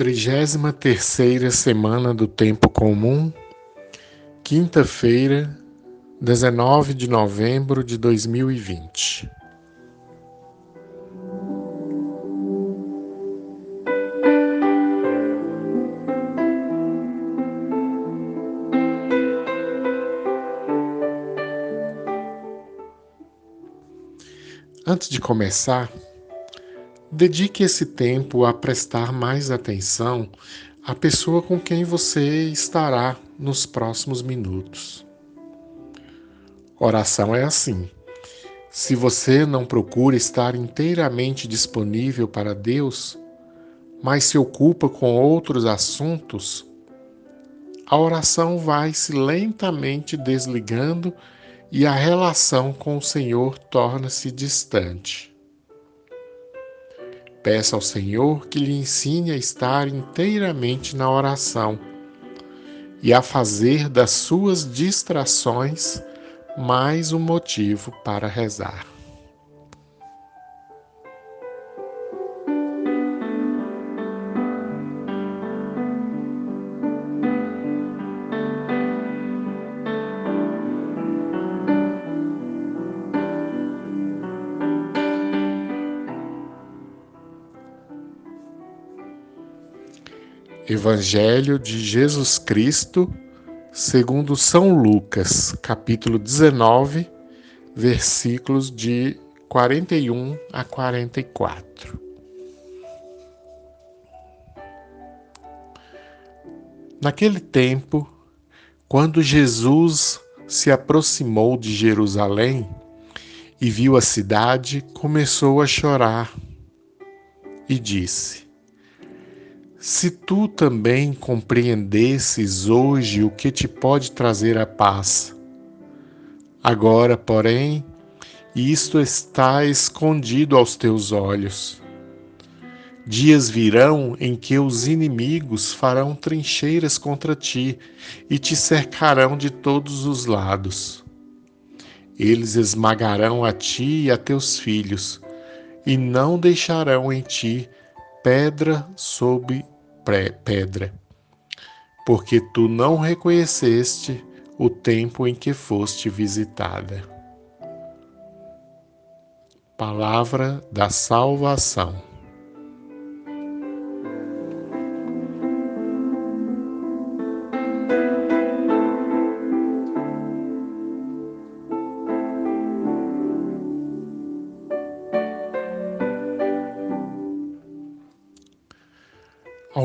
Trigésima terceira semana do Tempo Comum, quinta-feira, 19 de novembro de 2020. Antes de começar, dedique esse tempo a prestar mais atenção à pessoa com quem você estará nos próximos minutos. Oração é assim. Se você não procura estar inteiramente disponível para Deus, mas se ocupa com outros assuntos, a oração vai se lentamente desligando e a relação com o Senhor torna-se distante. Peça ao Senhor que lhe ensine a estar inteiramente na oração e a fazer das suas distrações mais um motivo para rezar. Evangelho de Jesus Cristo, segundo São Lucas, capítulo 19, versículos de 41 a 44. Naquele tempo, quando Jesus se aproximou de Jerusalém e viu a cidade, começou a chorar e disse: se tu também compreendesses hoje o que te pode trazer a paz. Agora, porém, isto está escondido aos teus olhos. Dias virão em que os inimigos farão trincheiras contra ti e te cercarão de todos os lados. Eles esmagarão a ti e a teus filhos, e não deixarão em ti pedra sobre pedra, porque tu não reconheceste o tempo em que foste visitada. Palavra da salvação.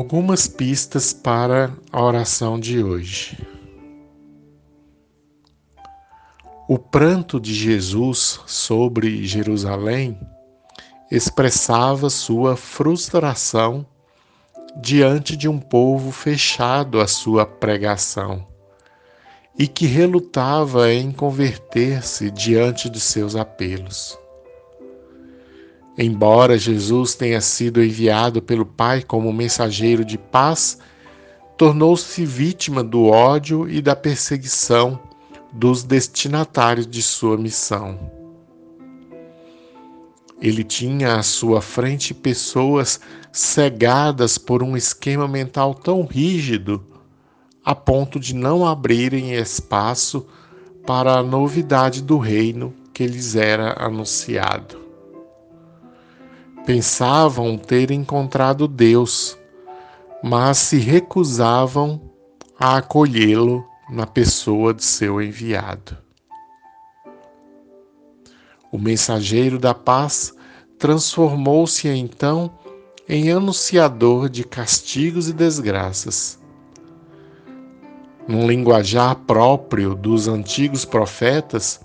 Algumas pistas para a oração de hoje. O pranto de Jesus sobre Jerusalém expressava sua frustração diante de um povo fechado à sua pregação e que relutava em converter-se diante de seus apelos. Embora Jesus tenha sido enviado pelo Pai como mensageiro de paz, tornou-se vítima do ódio e da perseguição dos destinatários de sua missão. Ele tinha à sua frente pessoas cegadas por um esquema mental tão rígido a ponto de não abrirem espaço para a novidade do reino que lhes era anunciado. Pensavam ter encontrado Deus, mas se recusavam a acolhê-lo na pessoa de seu enviado. O mensageiro da paz transformou-se então em anunciador de castigos e desgraças. Num linguajar próprio dos antigos profetas,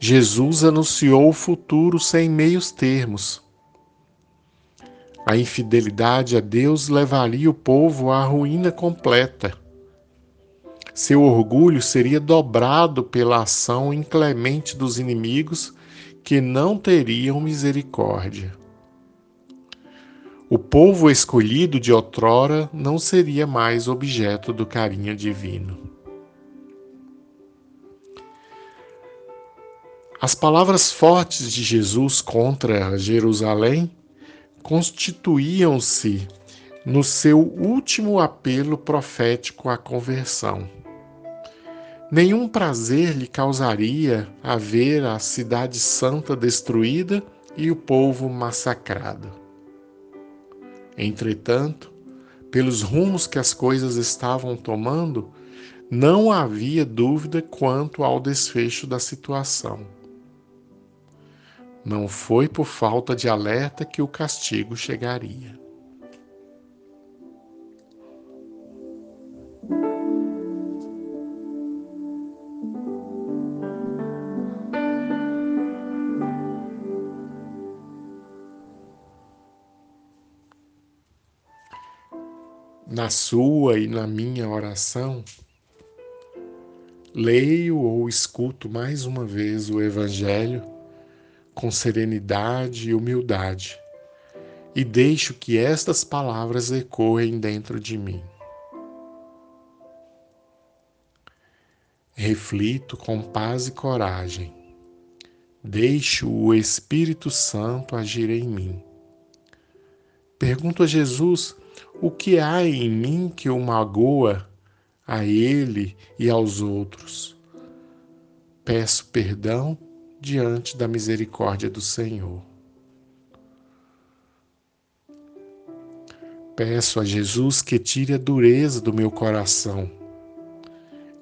Jesus anunciou o futuro sem meios termos. A infidelidade a Deus levaria o povo à ruína completa. Seu orgulho seria dobrado pela ação inclemente dos inimigos que não teriam misericórdia. O povo escolhido de outrora não seria mais objeto do carinho divino. As palavras fortes de Jesus contra Jerusalém constituíam-se no seu último apelo profético à conversão. Nenhum prazer lhe causaria a ver a cidade santa destruída e o povo massacrado. Entretanto, pelos rumos que as coisas estavam tomando, não havia dúvida quanto ao desfecho da situação. Não foi por falta de alerta que o castigo chegaria. na sua e na minha oração, leio ou escuto mais uma vez o Evangelho com serenidade e humildade e deixo que estas palavras ecoem dentro de mim. Reflito com paz e coragem. Deixo o Espírito Santo agir em mim. Pergunto a Jesus o que há em mim que o magoa a ele e aos outros? Peço perdão diante da misericórdia do Senhor. Peço a Jesus que tire a dureza do meu coração.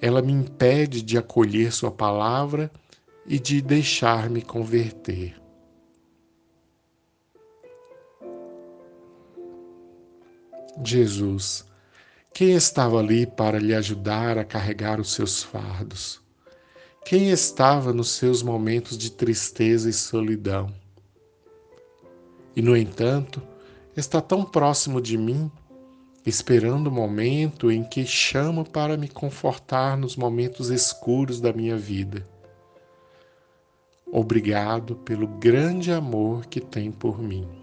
Ela me impede de acolher Sua palavra e de deixar-me converter. Jesus, quem estava ali para lhe ajudar a carregar os seus fardos? Quem estava nos seus momentos de tristeza e solidão? E, no entanto, está tão próximo de mim, esperando o momento em que chama para me confortar nos momentos escuros da minha vida. Obrigado pelo grande amor que tem por mim.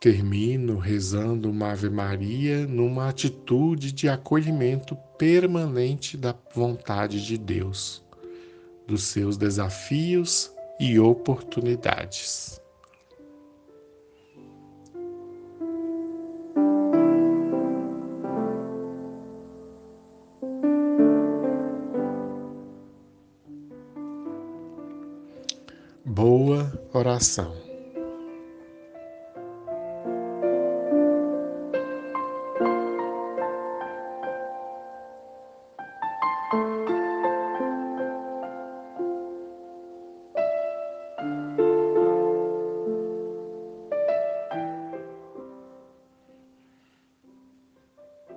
Termino rezando uma Ave Maria numa atitude de acolhimento permanente da vontade de Deus, dos seus desafios e oportunidades. Boa oração.